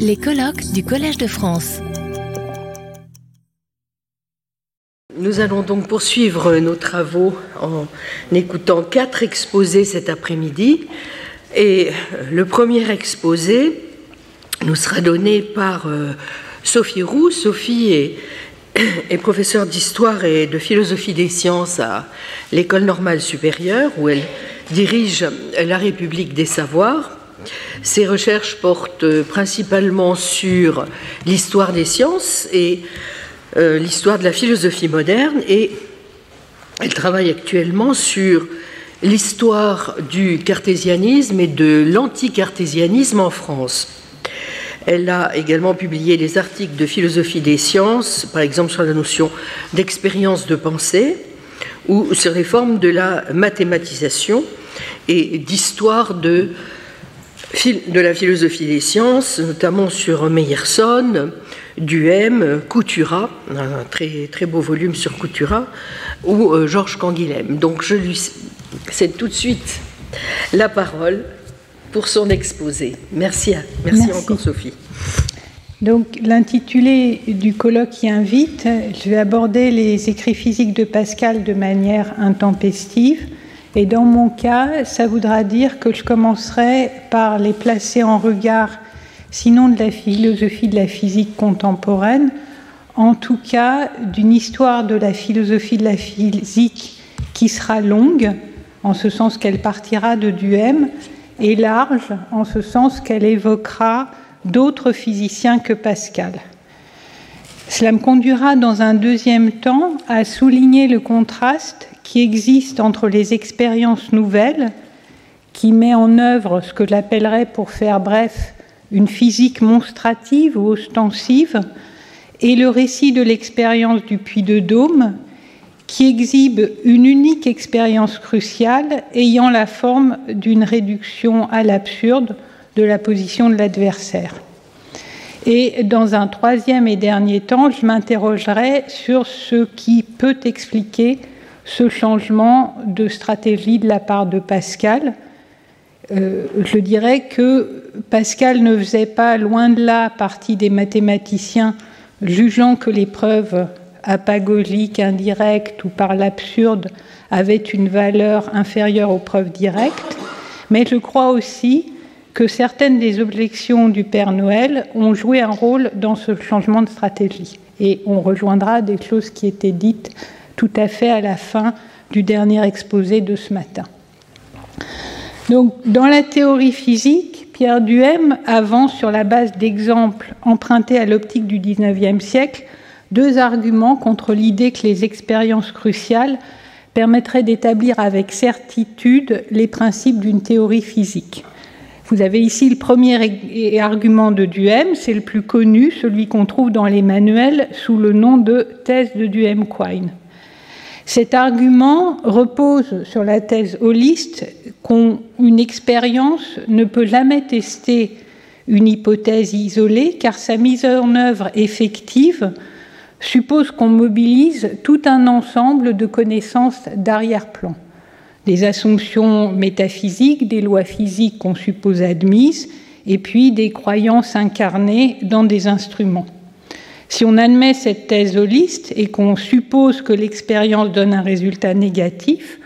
Les colloques du Collège de France. Nous allons donc poursuivre nos travaux en écoutant quatre exposés cet après-midi. Et le premier exposé nous sera donné par euh, Sophie Roux. Sophie est professeure d'histoire et de philosophie des sciences à l'École normale supérieure, où elle dirige la République des savoirs. Ses recherches portent principalement sur l'histoire des sciences et euh, l'histoire de la philosophie moderne et elle travaille actuellement sur l'histoire du cartésianisme et de l'anticartésianisme en France. Elle a également publié des articles de philosophie des sciences, par exemple sur la notion d'expérience de pensée ou sur les formes de la mathématisation et d'histoire de de la philosophie des sciences, notamment sur Meyerson, Duhem, Coutura, un très, très beau volume sur Coutura, ou euh, Georges Canguilhem. Donc je lui cède tout de suite la parole pour son exposé. Merci, merci, encore Sophie. Donc l'intitulé du colloque qui invite, je vais aborder les écrits physiques de Pascal de manière intempestive et dans mon cas, ça voudra dire que je commencerai par les placer en regard, sinon de la philosophie de la physique contemporaine, en tout cas d'une histoire de la philosophie de la physique qui sera longue, en ce sens qu'elle partira de Duhem, et large, en ce sens qu'elle évoquera d'autres physiciens que Pascal. Cela me conduira dans un deuxième temps à souligner le contraste qui existe entre les expériences nouvelles, qui met en œuvre ce que j'appellerais, pour faire bref, une physique monstrative ou ostensive, et le récit de l'expérience du Puy de Dôme, qui exhibe une unique expérience cruciale ayant la forme d'une réduction à l'absurde de la position de l'adversaire. Et dans un troisième et dernier temps, je m'interrogerai sur ce qui peut expliquer ce changement de stratégie de la part de Pascal. Euh, je dirais que Pascal ne faisait pas loin de là partie des mathématiciens jugeant que les preuves apagogiques, indirectes ou par l'absurde avaient une valeur inférieure aux preuves directes, mais je crois aussi que certaines des objections du Père Noël ont joué un rôle dans ce changement de stratégie. Et on rejoindra des choses qui étaient dites tout à fait à la fin du dernier exposé de ce matin. Donc, dans la théorie physique, Pierre Duhem avance sur la base d'exemples empruntés à l'optique du XIXe siècle deux arguments contre l'idée que les expériences cruciales permettraient d'établir avec certitude les principes d'une théorie physique. Vous avez ici le premier argument de Duhem, c'est le plus connu, celui qu'on trouve dans les manuels sous le nom de thèse de Duhem-Quine. Cet argument repose sur la thèse holiste qu'une expérience ne peut jamais tester une hypothèse isolée car sa mise en œuvre effective suppose qu'on mobilise tout un ensemble de connaissances d'arrière-plan, des assumptions métaphysiques, des lois physiques qu'on suppose admises, et puis des croyances incarnées dans des instruments. Si on admet cette thèse holiste et qu'on suppose que l'expérience donne un résultat négatif,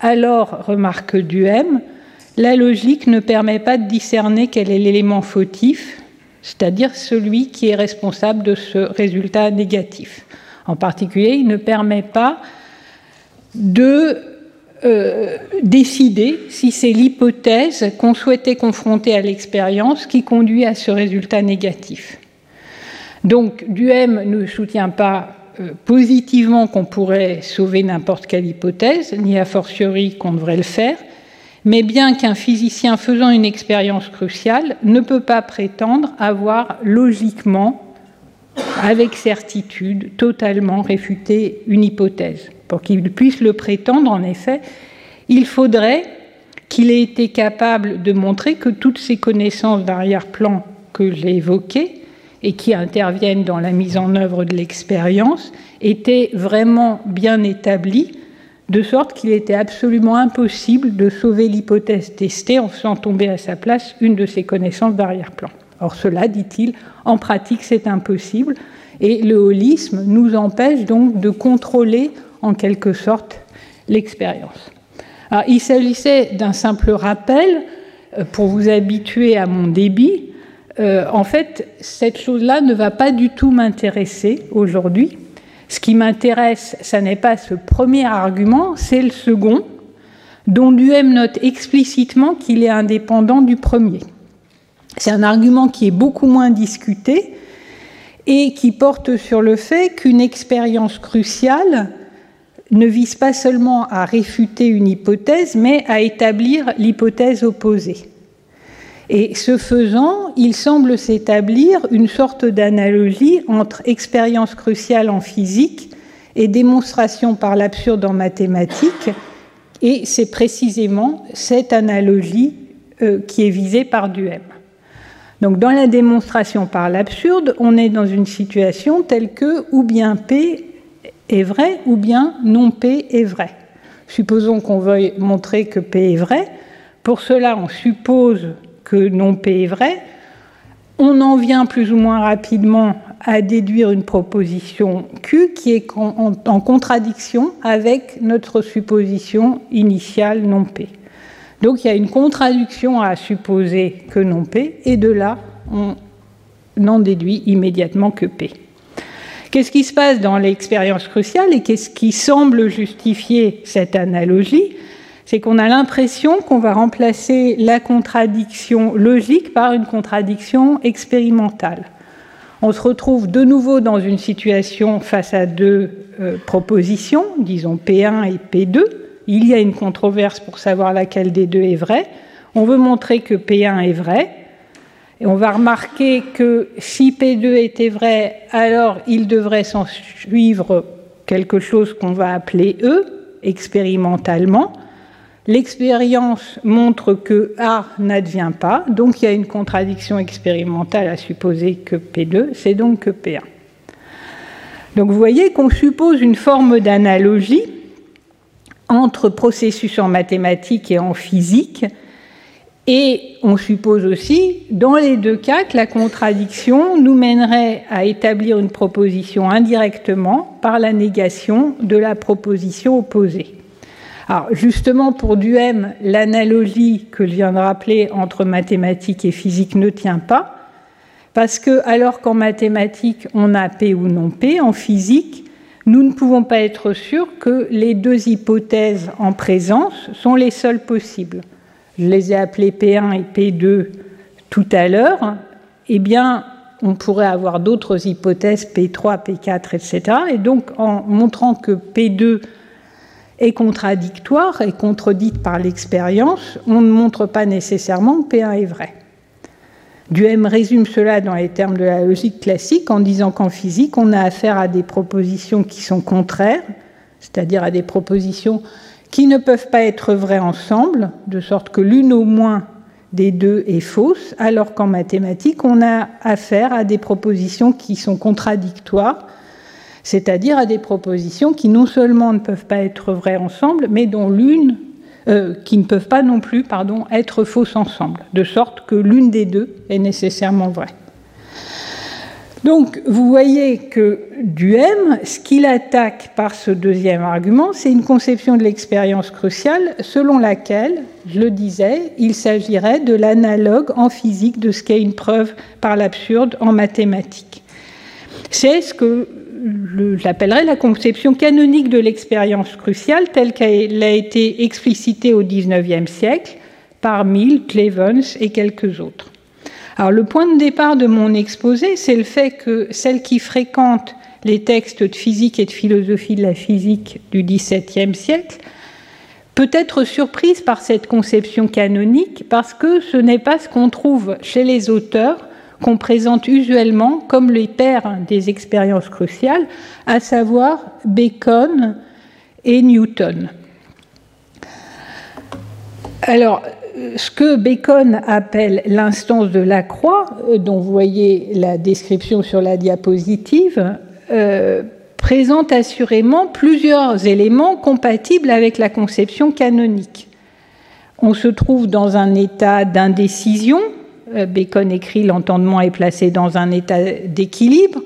alors, remarque Duhem, la logique ne permet pas de discerner quel est l'élément fautif, c'est-à-dire celui qui est responsable de ce résultat négatif. En particulier, il ne permet pas de euh, décider si c'est l'hypothèse qu'on souhaitait confronter à l'expérience qui conduit à ce résultat négatif. Donc Duhem ne soutient pas euh, positivement qu'on pourrait sauver n'importe quelle hypothèse, ni a fortiori qu'on devrait le faire, mais bien qu'un physicien faisant une expérience cruciale ne peut pas prétendre avoir logiquement, avec certitude, totalement réfuté une hypothèse. Pour qu'il puisse le prétendre, en effet, il faudrait qu'il ait été capable de montrer que toutes ces connaissances d'arrière-plan que j'ai évoquées et qui interviennent dans la mise en œuvre de l'expérience étaient vraiment bien établis, de sorte qu'il était absolument impossible de sauver l'hypothèse testée en faisant tomber à sa place une de ses connaissances d'arrière-plan. Or cela, dit-il, en pratique c'est impossible, et le holisme nous empêche donc de contrôler en quelque sorte l'expérience. il s'agissait d'un simple rappel euh, pour vous habituer à mon débit. Euh, en fait, cette chose-là ne va pas du tout m'intéresser aujourd'hui. Ce qui m'intéresse, ce n'est pas ce premier argument, c'est le second, dont Duhem note explicitement qu'il est indépendant du premier. C'est un argument qui est beaucoup moins discuté et qui porte sur le fait qu'une expérience cruciale ne vise pas seulement à réfuter une hypothèse, mais à établir l'hypothèse opposée. Et ce faisant, il semble s'établir une sorte d'analogie entre expérience cruciale en physique et démonstration par l'absurde en mathématiques, et c'est précisément cette analogie euh, qui est visée par Duhem. Donc dans la démonstration par l'absurde, on est dans une situation telle que ou bien P est vrai ou bien non P est vrai. Supposons qu'on veuille montrer que P est vrai. Pour cela, on suppose que non P est vrai. On en vient plus ou moins rapidement à déduire une proposition Q qui est en contradiction avec notre supposition initiale non P. Donc il y a une contradiction à supposer que non P, et de là, on n'en déduit immédiatement que P. Qu'est-ce qui se passe dans l'expérience cruciale et qu'est-ce qui semble justifier cette analogie? C'est qu'on a l'impression qu'on va remplacer la contradiction logique par une contradiction expérimentale. On se retrouve de nouveau dans une situation face à deux euh, propositions, disons P1 et P2, il y a une controverse pour savoir laquelle des deux est vraie. On veut montrer que P1 est vrai. Et on va remarquer que si P2 était vrai, alors il devrait s'en suivre quelque chose qu'on va appeler E, expérimentalement. L'expérience montre que A n'advient pas, donc il y a une contradiction expérimentale à supposer que P2, c'est donc que P1. Donc vous voyez qu'on suppose une forme d'analogie entre processus en mathématiques et en physique. Et on suppose aussi, dans les deux cas, que la contradiction nous mènerait à établir une proposition indirectement par la négation de la proposition opposée. Justement, pour Duhem, l'analogie que je viens de rappeler entre mathématiques et physique ne tient pas, parce que alors qu'en mathématiques on a P ou non P, en physique, nous ne pouvons pas être sûrs que les deux hypothèses en présence sont les seules possibles. Je les ai appelées P1 et P2 tout à l'heure. Eh bien, on pourrait avoir d'autres hypothèses, P3, P4, etc. Et donc, en montrant que P2 est contradictoire et contredite par l'expérience, on ne montre pas nécessairement que P1 est vrai. Duhem résume cela dans les termes de la logique classique en disant qu'en physique, on a affaire à des propositions qui sont contraires, c'est-à-dire à des propositions qui ne peuvent pas être vraies ensemble, de sorte que l'une au moins des deux est fausse, alors qu'en mathématiques, on a affaire à des propositions qui sont contradictoires, c'est-à-dire à des propositions qui non seulement ne peuvent pas être vraies ensemble, mais dont l'une euh, qui ne peuvent pas non plus pardon, être fausses ensemble, de sorte que l'une des deux est nécessairement vraie. Donc vous voyez que Duhem, ce qu'il attaque par ce deuxième argument, c'est une conception de l'expérience cruciale selon laquelle, je le disais, il s'agirait de l'analogue en physique de ce qu'est une preuve par l'absurde en mathématiques. C'est ce que j'appellerais la conception canonique de l'expérience cruciale telle qu'elle a été explicitée au XIXe siècle par Mill, Clevens et quelques autres. Alors le point de départ de mon exposé, c'est le fait que celle qui fréquente les textes de physique et de philosophie de la physique du XVIIe siècle peut être surprise par cette conception canonique parce que ce n'est pas ce qu'on trouve chez les auteurs qu'on présente usuellement comme les pères des expériences cruciales, à savoir Bacon et Newton. Alors, ce que Bacon appelle l'instance de la croix, euh, dont vous voyez la description sur la diapositive, euh, présente assurément plusieurs éléments compatibles avec la conception canonique. On se trouve dans un état d'indécision, Bacon écrit L'entendement est placé dans un état d'équilibre.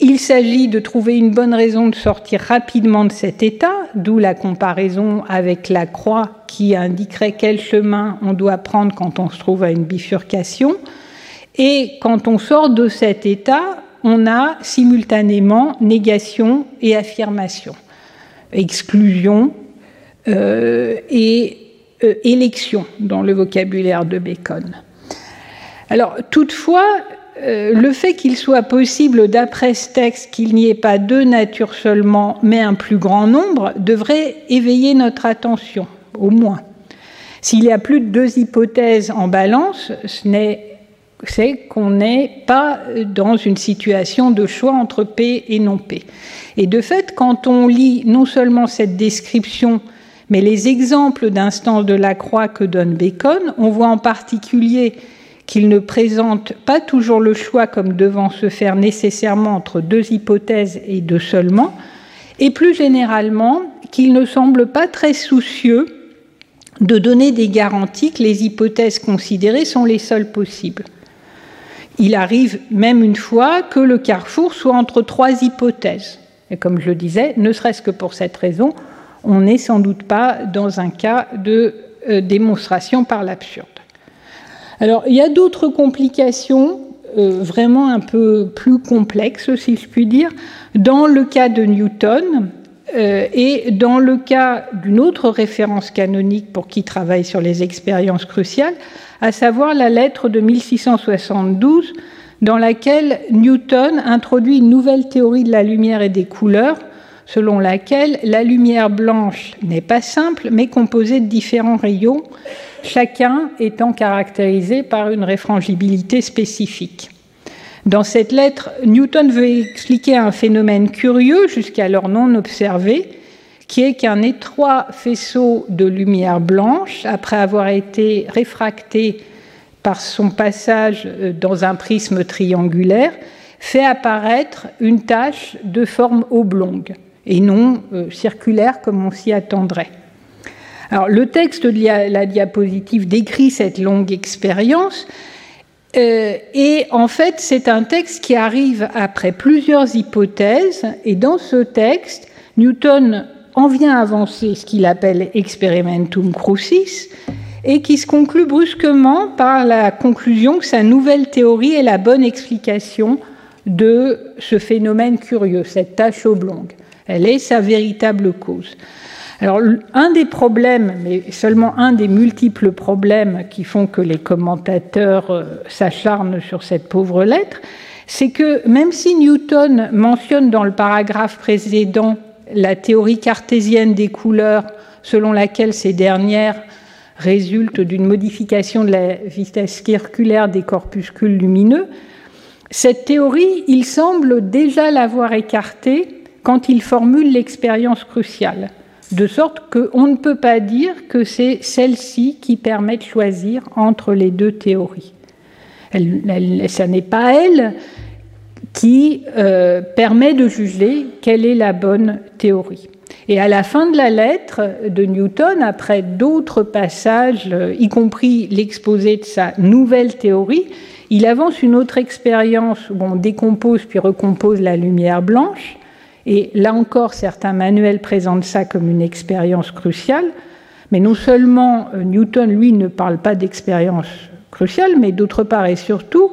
Il s'agit de trouver une bonne raison de sortir rapidement de cet état, d'où la comparaison avec la croix qui indiquerait quel chemin on doit prendre quand on se trouve à une bifurcation. Et quand on sort de cet état, on a simultanément négation et affirmation, exclusion euh, et euh, élection dans le vocabulaire de Bacon. Alors, toutefois, euh, le fait qu'il soit possible, d'après ce texte, qu'il n'y ait pas deux natures seulement, mais un plus grand nombre, devrait éveiller notre attention, au moins. S'il y a plus de deux hypothèses en balance, c'est qu'on n'est pas dans une situation de choix entre P et non P. Et de fait, quand on lit non seulement cette description, mais les exemples d'instances de la croix que donne Bacon, on voit en particulier qu'il ne présente pas toujours le choix comme devant se faire nécessairement entre deux hypothèses et deux seulement, et plus généralement qu'il ne semble pas très soucieux de donner des garanties que les hypothèses considérées sont les seules possibles. Il arrive même une fois que le carrefour soit entre trois hypothèses. Et comme je le disais, ne serait-ce que pour cette raison, on n'est sans doute pas dans un cas de euh, démonstration par l'absurde. Alors, il y a d'autres complications euh, vraiment un peu plus complexes, si je puis dire, dans le cas de Newton euh, et dans le cas d'une autre référence canonique pour qui travaille sur les expériences cruciales, à savoir la lettre de 1672 dans laquelle Newton introduit une nouvelle théorie de la lumière et des couleurs, selon laquelle la lumière blanche n'est pas simple, mais composée de différents rayons chacun étant caractérisé par une réfrangibilité spécifique. Dans cette lettre, Newton veut expliquer un phénomène curieux, jusqu'alors non observé, qui est qu'un étroit faisceau de lumière blanche, après avoir été réfracté par son passage euh, dans un prisme triangulaire, fait apparaître une tache de forme oblongue et non euh, circulaire comme on s'y attendrait. Alors, le texte de la diapositive décrit cette longue expérience. Euh, et en fait, c'est un texte qui arrive après plusieurs hypothèses. Et dans ce texte, Newton en vient avancer ce qu'il appelle experimentum crucis et qui se conclut brusquement par la conclusion que sa nouvelle théorie est la bonne explication de ce phénomène curieux, cette tache oblongue. Elle est sa véritable cause. Alors, un des problèmes, mais seulement un des multiples problèmes qui font que les commentateurs euh, s'acharnent sur cette pauvre lettre, c'est que même si Newton mentionne dans le paragraphe précédent la théorie cartésienne des couleurs, selon laquelle ces dernières résultent d'une modification de la vitesse circulaire des corpuscules lumineux, cette théorie, il semble déjà l'avoir écartée quand il formule l'expérience cruciale de sorte qu'on ne peut pas dire que c'est celle-ci qui permet de choisir entre les deux théories. Elle, ce n'est pas elle qui euh, permet de juger quelle est la bonne théorie. Et à la fin de la lettre de Newton, après d'autres passages, euh, y compris l'exposé de sa nouvelle théorie, il avance une autre expérience où on décompose puis recompose la lumière blanche, et là encore, certains manuels présentent ça comme une expérience cruciale, mais non seulement euh, Newton, lui, ne parle pas d'expérience cruciale, mais d'autre part et surtout,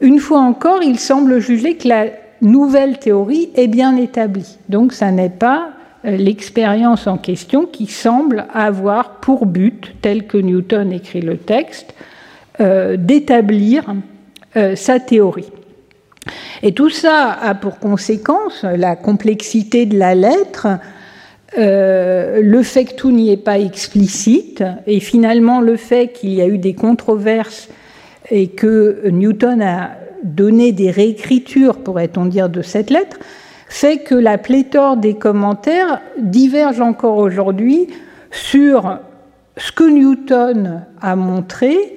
une fois encore, il semble juger que la nouvelle théorie est bien établie. Donc, ça n'est pas l'expérience en question qui semble avoir pour but, tel que Newton écrit le texte, euh, d'établir sa théorie. Et tout ça a pour conséquence la complexité de la lettre, euh, le fait que tout n'y est pas explicite, et finalement le fait qu'il y a eu des controverses et que Newton a donné des réécritures, pourrait-on dire, de cette lettre, fait que la pléthore des commentaires diverge encore aujourd'hui sur ce que Newton a montré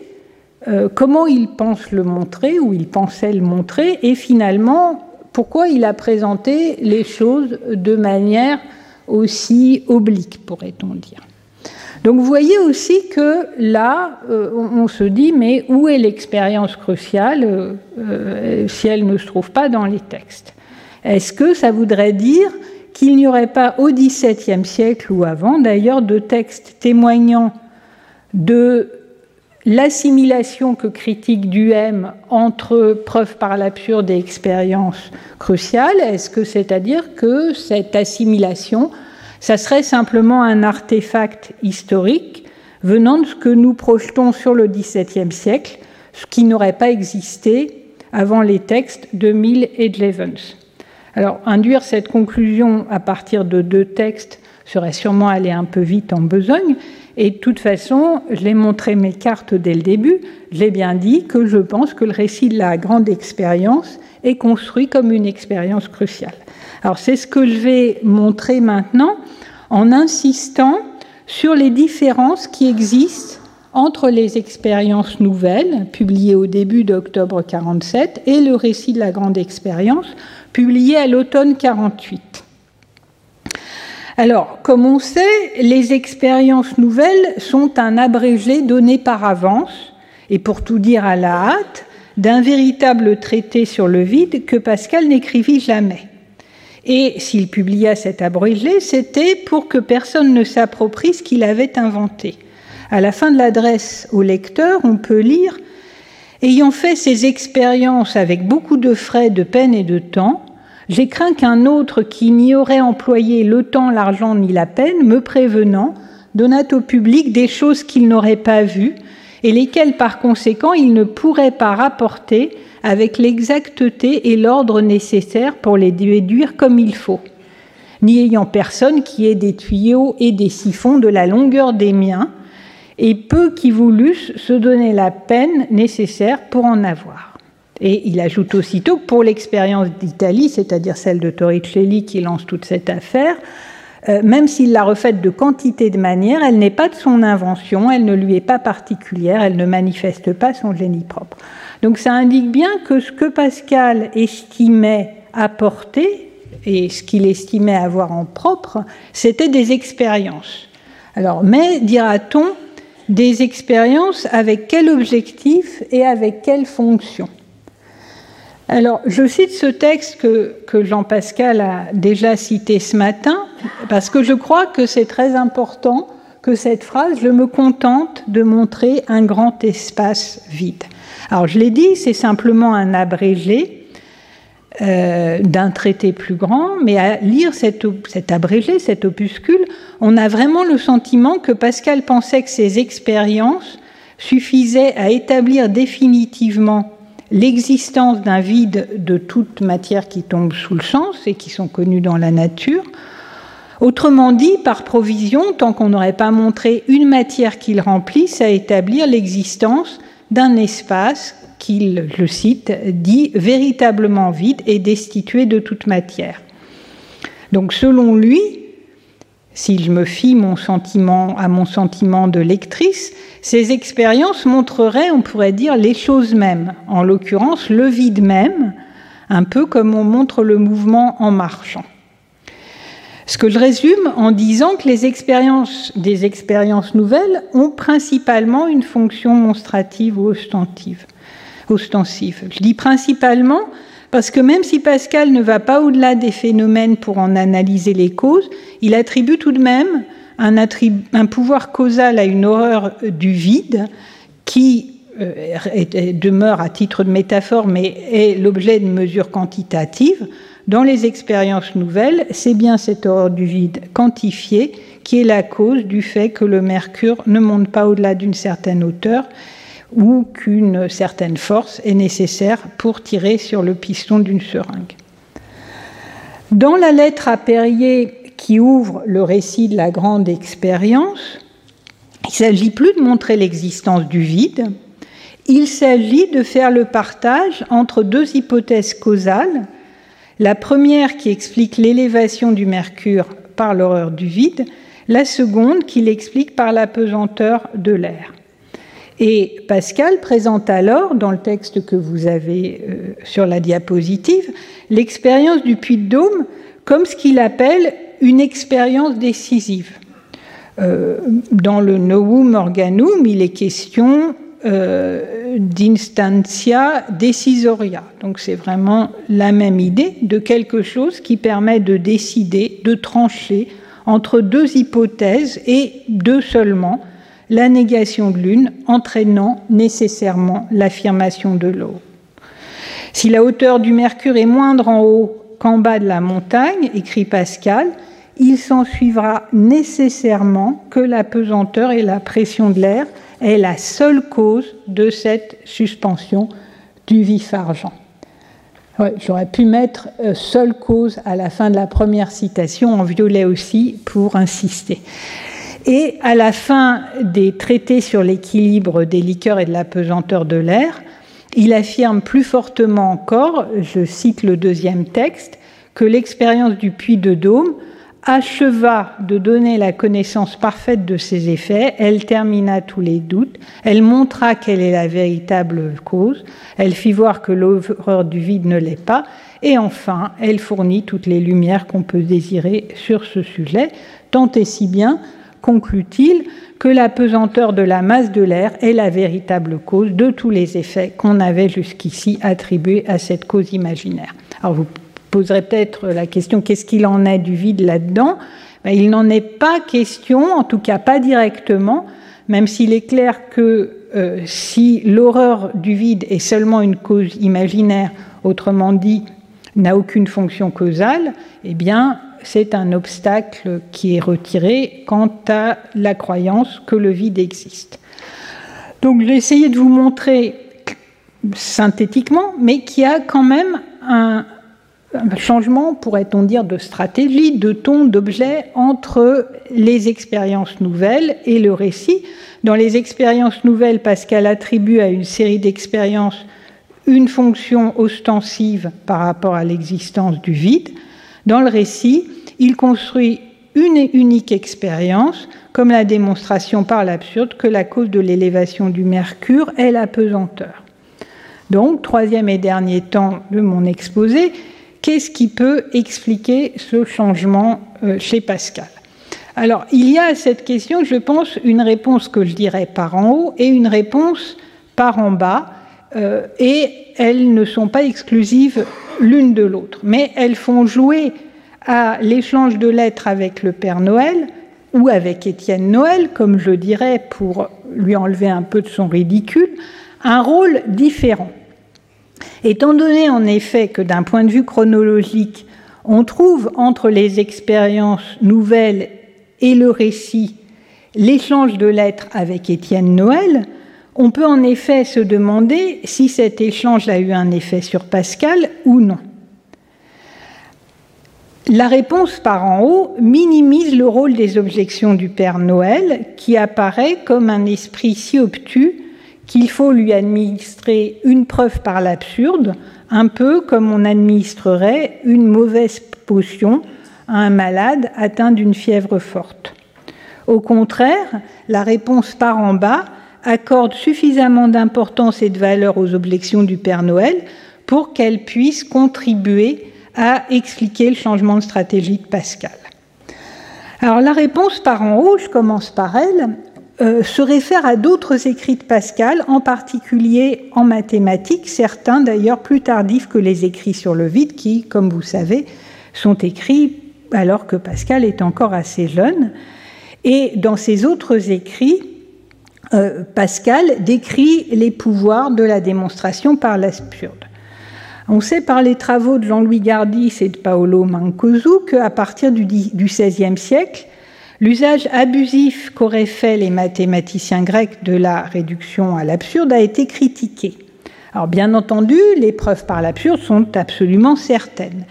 euh, comment il pense le montrer, ou il pensait le montrer, et finalement, pourquoi il a présenté les choses de manière aussi oblique, pourrait-on dire. Donc vous voyez aussi que là, euh, on, se dit, mais où est l'expérience cruciale euh, si elle ne se trouve pas dans les textes? Est-ce que ça voudrait dire qu'il n'y aurait pas au XVIIe siècle ou avant, d'ailleurs, de textes témoignant de l'assimilation que critique Duhem entre preuve par l'absurde et expérience cruciale Est-ce que c'est-à-dire que cette assimilation ça serait simplement un artefact historique venant de ce que nous projetons sur le XVIIe siècle, ce qui n'aurait pas existé avant les textes de Mill et de Levens? Alors, induire cette conclusion à partir de deux textes serait sûrement aller un peu vite en besogne, et de toute façon, je l'ai montré mes cartes dès le début, je l'ai bien dit que je pense que le récit de la grande expérience est construit comme une expérience cruciale. Alors c'est ce que je vais montrer maintenant en insistant sur les différences qui existent entre les expériences nouvelles, publiées au début d'octobre 47, et le récit de la grande expérience, publié à l'automne 48. Alors, comme on sait, les expériences nouvelles sont un abrégé donné par avance, et pour tout dire à la hâte, d'un véritable traité sur le vide que Pascal n'écrivit jamais. Et s'il publia cet abrégé, c'était pour que personne ne s'approprie ce qu'il avait inventé. À la fin de l'adresse au lecteur, on peut lire Ayant fait ces expériences avec beaucoup de frais, de peine et de temps, j'ai craint qu'un autre qui n'y aurait employé le temps, l'argent ni la peine, me prévenant, donnât au public des choses qu'il n'aurait pas vues et lesquelles par conséquent il ne pourrait pas rapporter avec l'exacteté et l'ordre nécessaires pour les déduire comme il faut, n'y ayant personne qui ait des tuyaux et des siphons de la longueur des miens, et peu qui voulussent se donner la peine nécessaire pour en avoir. Et il ajoute aussitôt que pour l'expérience d'Italie, c'est-à-dire celle de Torricelli qui lance toute cette affaire, euh, même s'il l'a refaite de quantité de manières, elle n'est pas de son invention, elle ne lui est pas particulière, elle ne manifeste pas son génie propre. Donc ça indique bien que ce que Pascal estimait apporter et ce qu'il estimait avoir en propre, c'était des expériences. Alors, mais dira-t-on des expériences avec quel objectif et avec quelle fonction alors, je cite ce texte que, que Jean-Pascal a déjà cité ce matin, parce que je crois que c'est très important que cette phrase, je me contente de montrer un grand espace vide. Alors je l'ai dit, c'est simplement un abrégé euh, d'un traité plus grand, mais à lire cet, cet, abrégé, cet opuscule, on a vraiment le sentiment que Pascal pensait que ses expériences suffisaient à établir définitivement l'existence d'un vide de toute matière qui tombe sous le sens et qui sont connues dans la nature. Autrement dit, par provision, tant qu'on n'aurait pas montré une matière qu'il remplisse, à établir l'existence d'un espace qu'il, je cite, dit véritablement vide et destitué de toute matière. Donc selon lui, si je me fie mon sentiment, à mon sentiment de lectrice, ces expériences montreraient, on pourrait dire, les choses mêmes, en l'occurrence le vide même, un peu comme on montre le mouvement en marchant. Ce que je résume en disant que les expériences des expériences nouvelles ont principalement une fonction monstrative ou ostensive. Je dis principalement parce que même si Pascal ne va pas au-delà des phénomènes pour en analyser les causes, il attribue tout de même un, pouvoir causal à une horreur du vide qui euh, demeure à titre de métaphore, mais est l'objet de mesures quantitatives. Dans les expériences nouvelles, c'est bien cette horreur du vide quantifié qui est la cause du fait que le mercure ne monte pas au-delà d'une certaine hauteur ou qu'une certaine force est nécessaire pour tirer sur le piston d'une seringue. Dans la lettre à Perrier qui ouvre le récit de la grande expérience, il ne s'agit plus de montrer l'existence du vide, il s'agit de faire le partage entre deux hypothèses causales la première qui explique l'élévation du mercure par l'horreur du vide, la seconde qui l'explique par la pesanteur de l'air. Et Pascal présente alors, dans le texte que vous avez euh, sur la diapositive, l'expérience du puits de Dôme comme ce qu'il appelle une expérience décisive. dans le Novum Organum, il est question d'instantia decisoria. Donc c'est vraiment la même idée de quelque chose qui permet de décider, de trancher entre deux hypothèses et deux seulement, la négation de l'une entraînant nécessairement l'affirmation de l'autre. Si la hauteur du mercure est moindre en haut qu'en bas de la montagne, écrit Pascal, il s'en suivra nécessairement que la pesanteur et la pression de l'air est la seule cause de cette suspension du vif argent. J'aurais pu mettre euh, seule cause à la fin de la première citation en violet aussi pour insister. Et à la fin des traités sur l'équilibre des liqueurs et de la pesanteur de l'air, il affirme plus fortement encore, je cite le deuxième texte, que l'expérience du puits de Dôme acheva de donner la connaissance parfaite de ses effets, elle termina tous les doutes, elle montra quelle est la véritable cause, elle fit voir que l'horreur du vide ne l'est pas, et enfin, elle fournit toutes les lumières qu'on peut désirer sur ce sujet, tant et si bien, conclut-il, que la pesanteur de la masse de l'air est la véritable cause de tous les effets qu'on avait jusqu'ici attribués à cette cause imaginaire. Alors vous poserez peut-être la question qu'est-ce qu'il en est du vide là-dedans? Ben, Il n'en est pas question, en tout cas pas directement, même s'il est clair que euh, si l'horreur du vide est seulement une cause imaginaire, autrement dit, n'a aucune fonction causale, eh bien, c'est un obstacle qui est retiré quant à la croyance que le vide existe. Donc, j'ai essayé de vous montrer synthétiquement, mais qu'il y a quand même un, un changement, pourrait-on dire, de stratégie, de ton, d'objet entre les expériences nouvelles et le récit. Dans les expériences nouvelles, Pascal attribue à une série d'expériences une fonction ostensive par rapport à l'existence du vide. Dans le récit, il construit une et unique expérience, comme la démonstration par l'absurde que la cause de l'élévation du mercure est la pesanteur. Donc, troisième et dernier temps de mon exposé, Qu'est-ce qui peut expliquer ce changement euh, chez Pascal? Alors, il y a à cette question, je pense, une réponse que je dirais par en haut et une réponse par en bas, euh, et elles ne sont pas exclusives l'une de l'autre, mais elles font jouer à l'échange de lettres avec le Père Noël ou avec Étienne Noël, comme je dirais pour lui enlever un peu de son ridicule, un rôle différent. Étant donné en effet que d'un point de vue chronologique, on trouve entre les expériences nouvelles et le récit l'échange de lettres avec Étienne Noël, on peut en effet se demander si cet échange a eu un effet sur Pascal ou non. La réponse par en haut minimise le rôle des objections du Père Noël, qui apparaît comme un esprit si obtus qu'il faut lui administrer une preuve par l'absurde, un peu comme on administrerait une mauvaise potion à un malade atteint d'une fièvre forte. Au contraire, la réponse par en bas accorde suffisamment d'importance et de valeur aux objections du Père Noël pour qu'elles puissent contribuer à expliquer le changement de stratégie de Pascal. Alors la réponse par en haut, je commence par elle, euh, se réfère à d'autres écrits de Pascal, en particulier en mathématiques, certains d'ailleurs plus tardifs que les écrits sur le vide, qui, comme vous savez, sont écrits alors que Pascal est encore assez jeune. Et dans ces autres écrits, euh, Pascal décrit les pouvoirs de la démonstration par l'absurde. On sait par les travaux de Jean-Louis Gardis et de Paolo Mancosu qu'à partir du XVIe siècle, L'usage abusif qu'auraient fait les mathématiciens grecs de la réduction à l'absurde a été critiqué. Alors bien entendu, les preuves par l'absurde sont absolument certaines.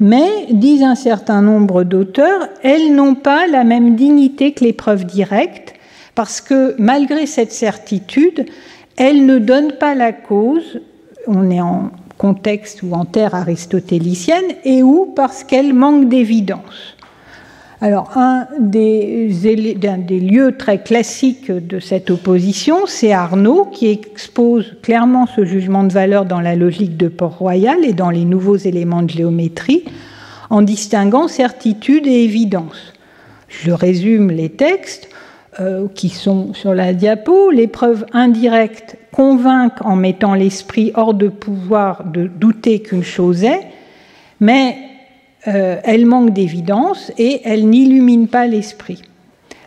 Mais, disent un certain nombre d'auteurs, elles n'ont pas la même dignité que les preuves directes, parce que malgré cette certitude, elles ne donnent pas la cause, on est en contexte ou en terre aristotélicienne, et ou parce qu'elles manquent d'évidence. Alors, un des, des, lieux très classiques de cette opposition, c'est Arnaud, qui expose clairement ce jugement de valeur dans la logique de Port-Royal et dans les nouveaux éléments de géométrie, en distinguant certitude et évidence. Je résume les textes euh, qui sont sur la diapo. Les preuves indirectes convainquent en mettant l'esprit hors de pouvoir de douter qu'une chose est, mais euh, elles manquent d'évidence et elles n'illuminent pas l'esprit.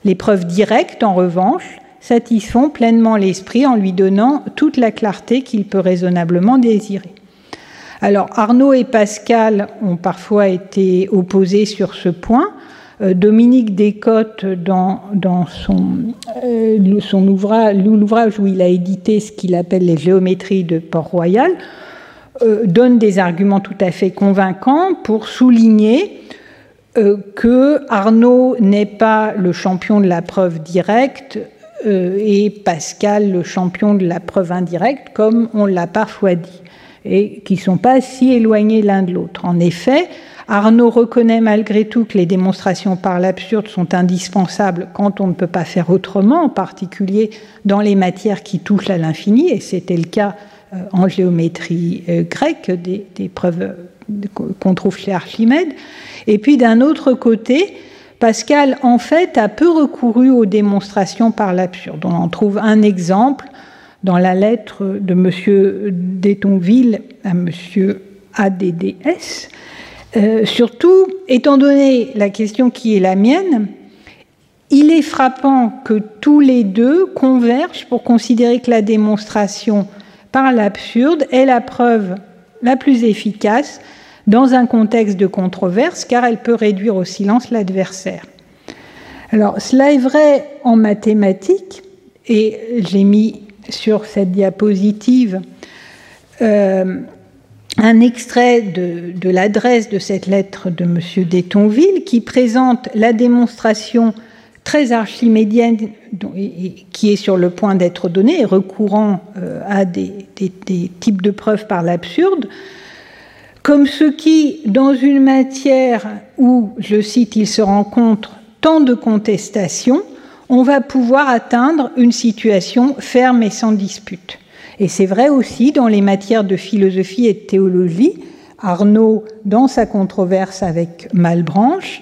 Les preuves directes, en revanche, satisfont pleinement l'esprit en lui donnant toute la clarté qu'il peut raisonnablement désirer. Alors Arnaud et Pascal ont parfois été opposés sur ce point. Euh, Dominique Descottes, dans, dans son, euh, son ouvrage, où il a édité ce qu'il appelle les géométries de Port-Royal, euh, donne des arguments tout à fait convaincants pour souligner que Arnaud n'est pas le champion de la preuve directe et Pascal le champion de la preuve indirecte, comme on l'a parfois dit, et qui ne sont pas si éloignés l'un de l'autre. En effet, Arnaud reconnaît malgré tout que les démonstrations par l'absurde sont indispensables quand on ne peut pas faire autrement, en particulier dans les matières qui touchent à l'infini, et c'était le cas euh, en géométrie euh, grecque des, preuves euh, qu'on trouve chez Archimède. Et puis d'un autre côté, Pascal, en fait, a peu recouru aux démonstrations par l'absurde. On en trouve un exemple dans la lettre de M. d'Etonville à M. ADDS, euh, surtout, étant donné la question qui est la mienne, il est frappant que tous les deux convergent pour considérer que la démonstration par l'absurde est la preuve la plus efficace dans un contexte de controverse, car elle peut réduire au silence l'adversaire. Alors, cela est vrai en mathématiques, et j'ai mis sur cette diapositive euh, un extrait de, l'adresse de cette lettre de M. d'Etonville qui présente la démonstration très archimédienne qui est sur le point d'être donnée recourant euh, à des, types de preuves par l'absurde, comme ce qui, dans une matière où, je cite, il se rencontre tant de contestations, on va pouvoir atteindre une situation ferme et sans dispute. Et c'est vrai aussi dans les matières de philosophie et de théologie. Arnaud, dans sa controverse avec Malbranche,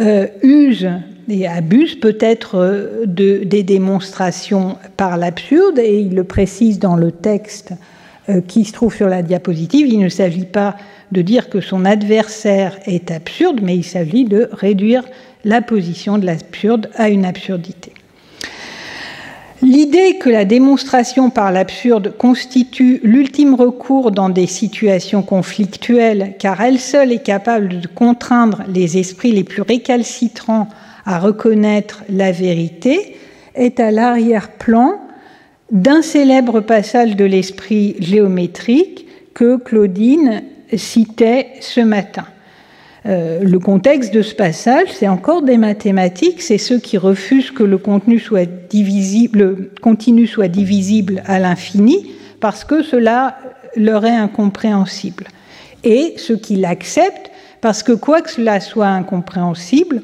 euh, use et abuse peut-être euh, de, des démonstrations par l'absurde, et il le précise dans le texte euh, qui se trouve sur la diapositive. Il ne s'agit pas de dire que son adversaire est absurde, mais il s'agit de réduire la position de l'absurde à une absurdité. L'idée que la démonstration par l'absurde constitue l'ultime recours dans des situations conflictuelles, car elle seule est capable de contraindre les esprits les plus récalcitrants à reconnaître la vérité, est à l'arrière-plan d'un célèbre passage de l'esprit géométrique que Claudine citait ce matin. Euh, le contexte de ce passage, c'est encore des mathématiques, c'est ceux qui refusent que le contenu soit divisible, le continu soit divisible à l'infini, parce que cela leur est incompréhensible. Et ceux qui l'acceptent, parce que quoi que cela soit incompréhensible,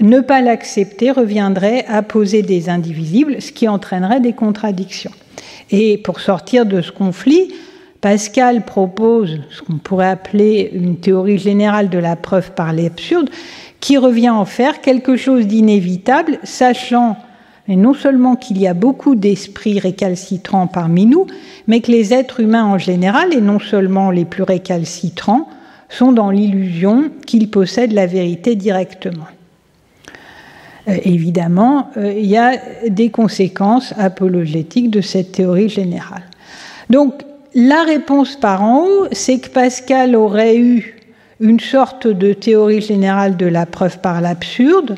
ne pas l'accepter reviendrait à poser des indivisibles, ce qui entraînerait des contradictions. Et pour sortir de ce conflit, Pascal propose ce qu'on pourrait appeler une théorie générale de la preuve par l'absurde, qui revient en faire quelque chose d'inévitable, sachant non seulement qu'il y a beaucoup d'esprits récalcitrants parmi nous, mais que les êtres humains en général, et non seulement les plus récalcitrants, sont dans l'illusion qu'ils possèdent la vérité directement. Euh, évidemment, euh, il y a des conséquences apologétiques de cette théorie générale. Donc, la réponse par en haut, c'est que Pascal aurait eu une sorte de théorie générale de la preuve par l'absurde,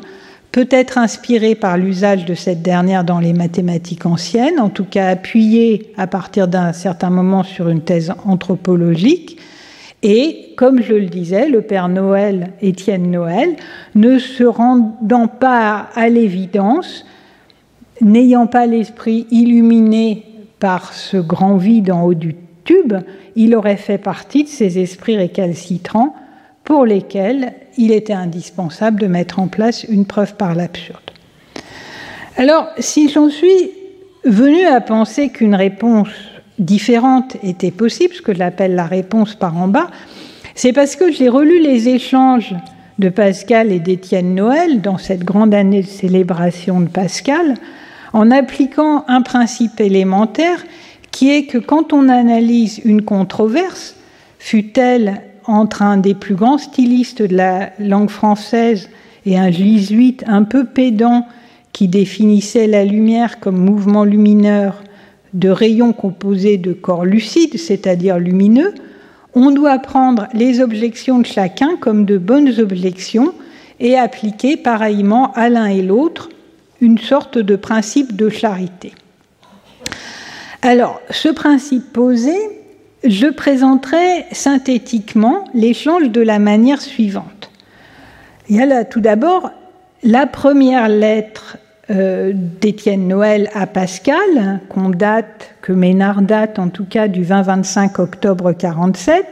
peut-être inspirée par l'usage de cette dernière dans les mathématiques anciennes, en tout cas appuyée à partir d'un certain moment sur une thèse anthropologique. Et, comme je le disais, le Père Noël, Étienne Noël, ne se rendant pas à l'évidence, n'ayant pas l'esprit illuminé par ce grand vide en haut du il aurait fait partie de ces esprits récalcitrants pour lesquels il était indispensable de mettre en place une preuve par l'absurde. Alors, si j'en suis venu à penser qu'une réponse différente était possible, ce que j'appelle la réponse par en bas, c'est parce que j'ai relu les échanges de Pascal et d'Étienne Noël dans cette grande année de célébration de Pascal, en appliquant un principe élémentaire qui est que quand on analyse une controverse, fut-elle entre un des plus grands stylistes de la langue française et un jésuite un peu pédant qui définissait la lumière comme mouvement lumineur de rayons composés de corps lucides, c'est-à-dire lumineux, on doit prendre les objections de chacun comme de bonnes objections et appliquer pareillement à l'un et l'autre une sorte de principe de charité. Alors, ce principe posé, je présenterai synthétiquement l'échange de la manière suivante. Il y a là tout d'abord la première lettre euh, d'Étienne Noël à Pascal, qu'on date, que Ménard date en tout cas du 20-25 octobre 47,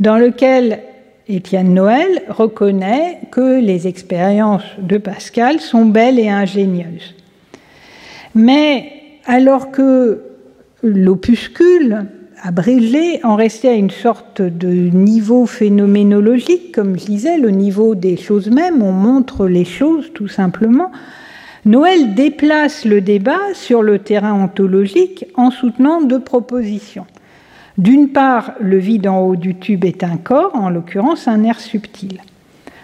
dans lequel Étienne Noël reconnaît que les expériences de Pascal sont belles et ingénieuses. Mais alors que l'opuscule abrégé en restait à une sorte de niveau phénoménologique, comme je disais, le niveau des choses mêmes, on montre les choses tout simplement. Noël déplace le débat sur le terrain ontologique en soutenant deux propositions. D'une part, le vide en haut du tube est un corps, en l'occurrence un air subtil.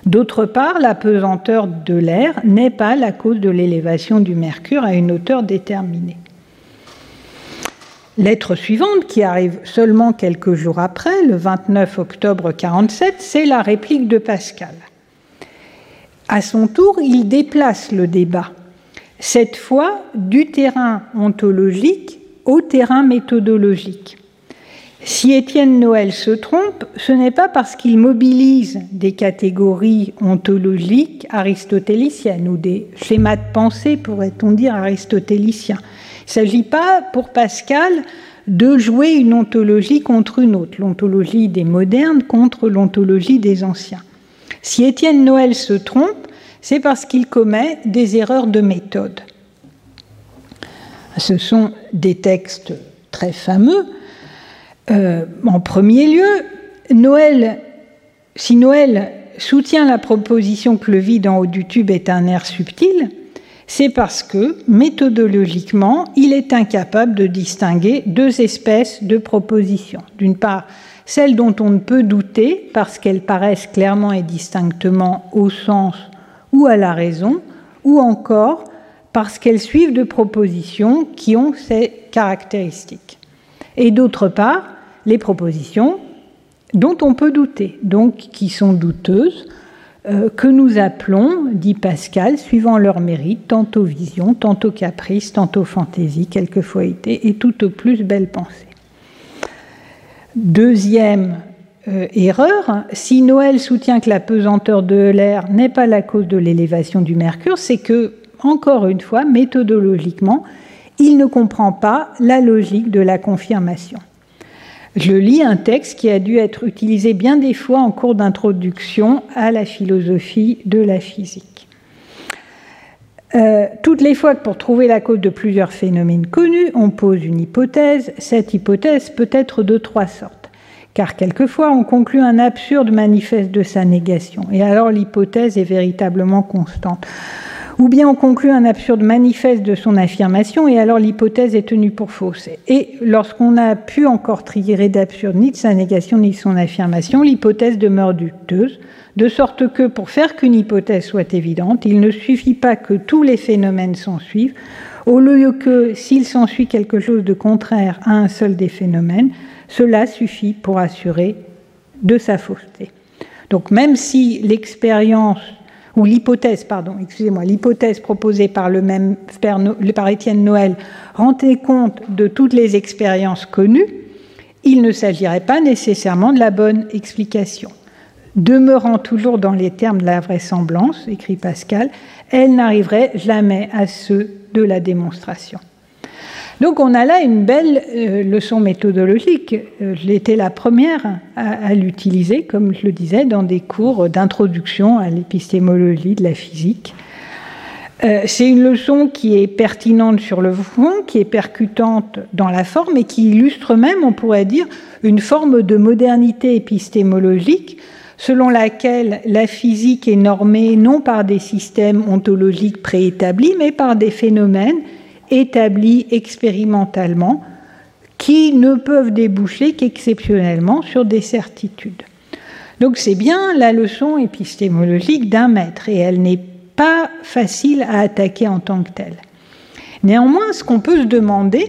D'autre part, la pesanteur de l'air n'est pas la cause de l'élévation du mercure à une hauteur déterminée. Lettre suivante, qui arrive seulement quelques jours après, le 29 octobre 47, c'est la réplique de Pascal. À son tour, il déplace le débat, cette fois du terrain ontologique au terrain méthodologique. Si Étienne Noël se trompe, ce n'est pas parce qu'il mobilise des catégories ontologiques aristotéliciennes ou des schémas de pensée, pourrait-on dire, aristotéliciens. Il ne s'agit pas pour Pascal de jouer une ontologie contre une autre, l'ontologie des modernes contre l'ontologie des anciens. Si Étienne Noël se trompe, c'est parce qu'il commet des erreurs de méthode. Ce sont des textes très fameux. Euh, en premier lieu, si Noël soutient la proposition que le vide en haut du tube est un air subtil, c'est parce que, méthodologiquement, il est incapable de distinguer deux espèces de propositions. D'une part, celles dont on ne peut douter parce qu'elles paraissent clairement et distinctement au sens ou à la raison, ou encore parce qu'elles suivent de propositions qui ont ces caractéristiques. Et d'autre part, les propositions dont on peut douter, donc qui sont douteuses, euh, que nous appelons, dit Pascal, suivant leur mérite, tantôt vision, tantôt caprice, tantôt fantaisie, quelquefois été, et tout au plus belle pensée. Deuxième euh, erreur, si Noël soutient que la pesanteur de l'air n'est pas la cause de l'élévation du mercure, c'est que, encore une fois, méthodologiquement, il ne comprend pas la logique de la confirmation. Je lis un texte qui a dû être utilisé bien des fois en cours d'introduction à la philosophie de la physique. Euh, toutes les fois que pour trouver la cause de plusieurs phénomènes connus, on pose une hypothèse, cette hypothèse peut être de trois sortes, car quelquefois on conclut un absurde manifeste de sa négation, et alors l'hypothèse est véritablement constante ou bien on conclut un absurde manifeste de son affirmation et alors l'hypothèse est tenue pour fausse. Et lorsqu'on n'a pu encore trier d'absurde ni de sa négation ni de son affirmation, l'hypothèse demeure douteuse, de sorte que pour faire qu'une hypothèse soit évidente, il ne suffit pas que tous les phénomènes s'en suivent, au lieu que s'il s'ensuit quelque chose de contraire à un seul des phénomènes, cela suffit pour assurer de sa fausseté. Donc même si l'expérience ou l'hypothèse, pardon, excusez-moi, l'hypothèse proposée par le même par Étienne Noël rendait compte de toutes les expériences connues, il ne s'agirait pas nécessairement de la bonne explication. Demeurant toujours dans les termes de la vraisemblance, écrit Pascal, elle n'arriverait jamais à ceux de la démonstration. Donc on a là une belle euh, leçon méthodologique. Euh, J'étais la première à, l'utiliser, comme je le disais, dans des cours d'introduction à l'épistémologie de la physique. Euh, c'est une leçon qui est pertinente sur le fond, qui est percutante dans la forme et qui illustre même, on pourrait dire, une forme de modernité épistémologique selon laquelle la physique est normée non par des systèmes ontologiques préétablis, mais par des phénomènes établis expérimentalement qui ne peuvent déboucher qu'exceptionnellement sur des certitudes. Donc c'est bien la leçon épistémologique d'un maître et elle n'est pas facile à attaquer en tant que telle. Néanmoins, ce qu'on peut se demander,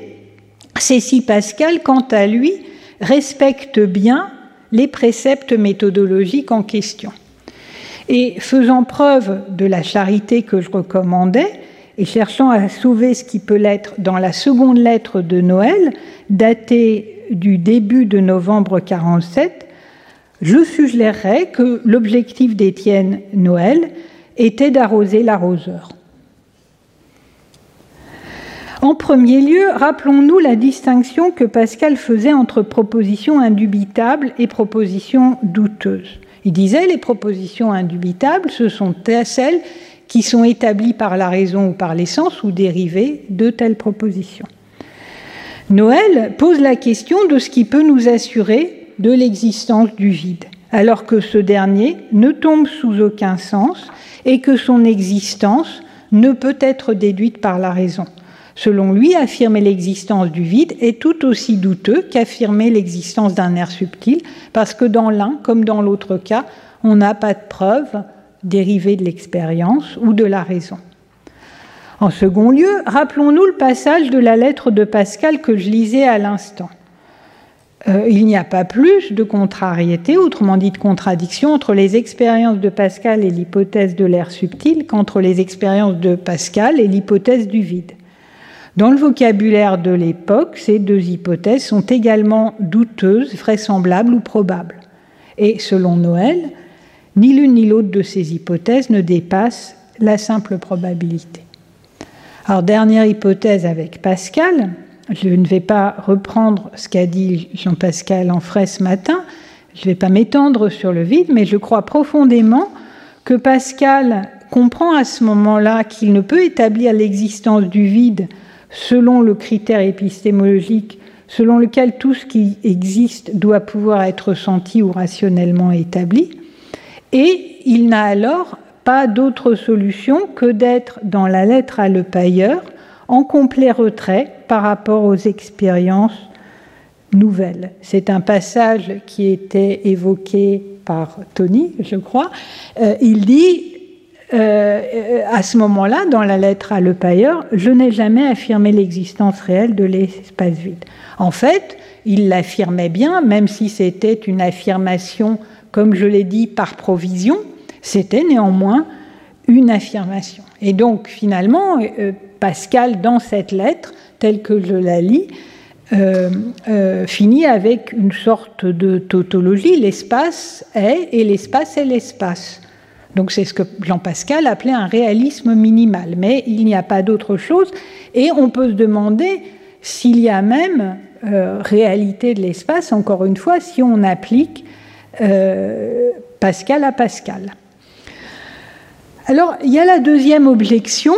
c'est si Pascal, quant à lui, respecte bien les préceptes méthodologiques en question. Et faisant preuve de la charité que je recommandais, et cherchant à sauver ce qui peut l'être dans la seconde lettre de Noël, datée du début de novembre 47, je suggérerais que l'objectif d'Étienne Noël était d'arroser l'arroseur. En premier lieu, rappelons-nous la distinction que Pascal faisait entre propositions indubitables et propositions douteuses. Il disait les propositions indubitables, ce sont celles qui sont établies par la raison ou par l'essence ou dérivées de telles propositions. Noël pose la question de ce qui peut nous assurer de l'existence du vide, alors que ce dernier ne tombe sous aucun sens et que son existence ne peut être déduite par la raison. Selon lui, affirmer l'existence du vide est tout aussi douteux qu'affirmer l'existence d'un air subtil, parce que dans l'un comme dans l'autre cas, on n'a pas de preuve dérivée de l'expérience ou de la raison. En second lieu, rappelons-nous le passage de la lettre de Pascal que je lisais à l'instant. Euh, il n'y a pas plus de contrariété, autrement dit de contradiction, entre les expériences de Pascal et l'hypothèse de l'air subtil qu'entre les expériences de Pascal et l'hypothèse du vide. Dans le vocabulaire de l'époque, ces deux hypothèses sont également douteuses, vraisemblables ou probables. Et selon Noël, ni l'une ni l'autre de ces hypothèses ne dépasse la simple probabilité. Alors, dernière hypothèse avec Pascal, je ne vais pas reprendre ce qu'a dit Jean-Pascal en frais ce matin, je ne vais pas m'étendre sur le vide, mais je crois profondément que Pascal comprend à ce moment-là qu'il ne peut établir l'existence du vide selon le critère épistémologique selon lequel tout ce qui existe doit pouvoir être senti ou rationnellement établi, et il n'a alors pas d'autre solution que d'être dans la lettre à le pailleur en complet retrait par rapport aux expériences nouvelles. C'est un passage qui était évoqué par Tony, je crois. Euh, il dit euh, à ce moment-là, dans la lettre à Le Pailleur, je n'ai jamais affirmé l'existence réelle de l'espace vide. En fait, il l'affirmait bien, même si c'était une affirmation, comme je l'ai dit, par provision, c'était néanmoins une affirmation. Et donc, finalement, euh, Pascal, dans cette lettre, telle que je la lis, euh, finit avec une sorte de tautologie. L'espace est et l'espace est l'espace. Donc c'est ce que Jean Pascal appelait un réalisme minimal, mais il n'y a pas d'autre chose. Et on peut se demander s'il y a même euh, réalité de l'espace, encore une fois, si on applique euh, Pascal à Pascal. Alors il y a la deuxième objection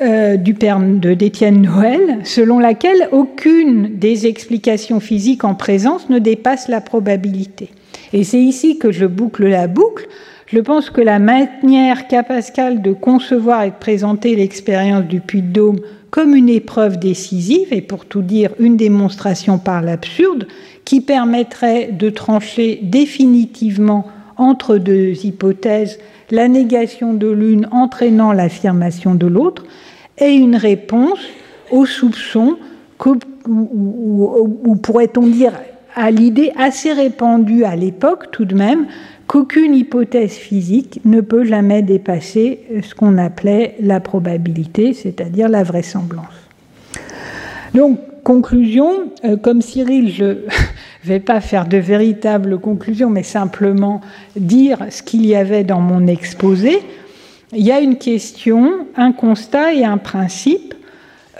euh, du père d'Étienne Noël, selon laquelle aucune des explications physiques en présence ne dépasse la probabilité. Et c'est ici que je boucle la boucle je pense que la manière qu'a Pascal de concevoir et de présenter l'expérience du Puy de Dôme comme une épreuve décisive, et pour tout dire une démonstration par l'absurde, qui permettrait de trancher définitivement entre deux hypothèses, la négation de l'une entraînant l'affirmation de l'autre, est une réponse au soupçon, ou pourrait-on dire à l'idée assez répandue à l'époque tout de même, qu'aucune hypothèse physique ne peut jamais dépasser ce qu'on appelait la probabilité, c'est-à-dire la vraisemblance. Donc, conclusion, euh, comme Cyril, je ne vais pas faire de véritables conclusions, mais simplement dire ce qu'il y avait dans mon exposé. Il y a une question, un constat et un principe.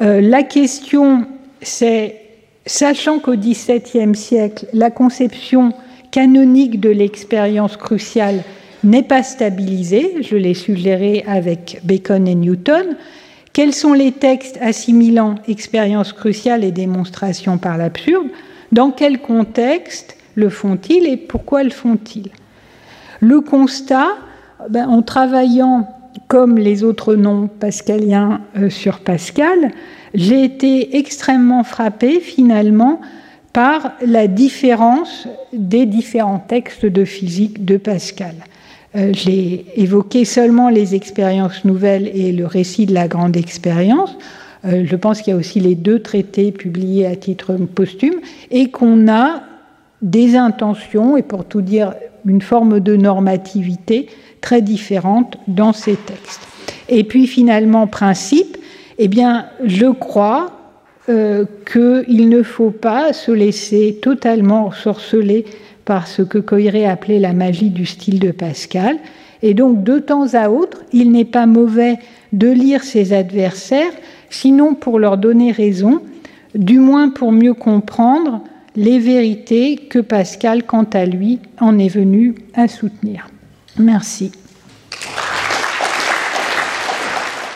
Euh, la question, c'est, sachant qu'au XVIIe siècle, la conception canonique de l'expérience cruciale n'est pas stabilisée, je l'ai suggéré avec Bacon et Newton. Quels sont les textes assimilant expérience cruciale et démonstration par l'absurde? Dans quel contexte le font-ils et pourquoi le font-ils? Le constat, ben, en travaillant comme les autres noms pascaliens euh, sur Pascal, j'ai été extrêmement frappée finalement par la différence des différents textes de physique de Pascal. Euh, j'ai évoqué seulement les expériences nouvelles et le récit de la grande expérience. Euh, je pense qu'il y a aussi les deux traités publiés à titre posthume et qu'on a des intentions et pour tout dire une forme de normativité très différente dans ces textes. Et puis finalement, principe, eh bien, je crois euh, qu'il ne faut pas se laisser totalement sorceler par ce que Coiré appelait la magie du style de Pascal. Et donc, de temps à autre, il n'est pas mauvais de lire ses adversaires, sinon pour leur donner raison, du moins pour mieux comprendre les vérités que Pascal, quant à lui, en est venu à soutenir. Merci.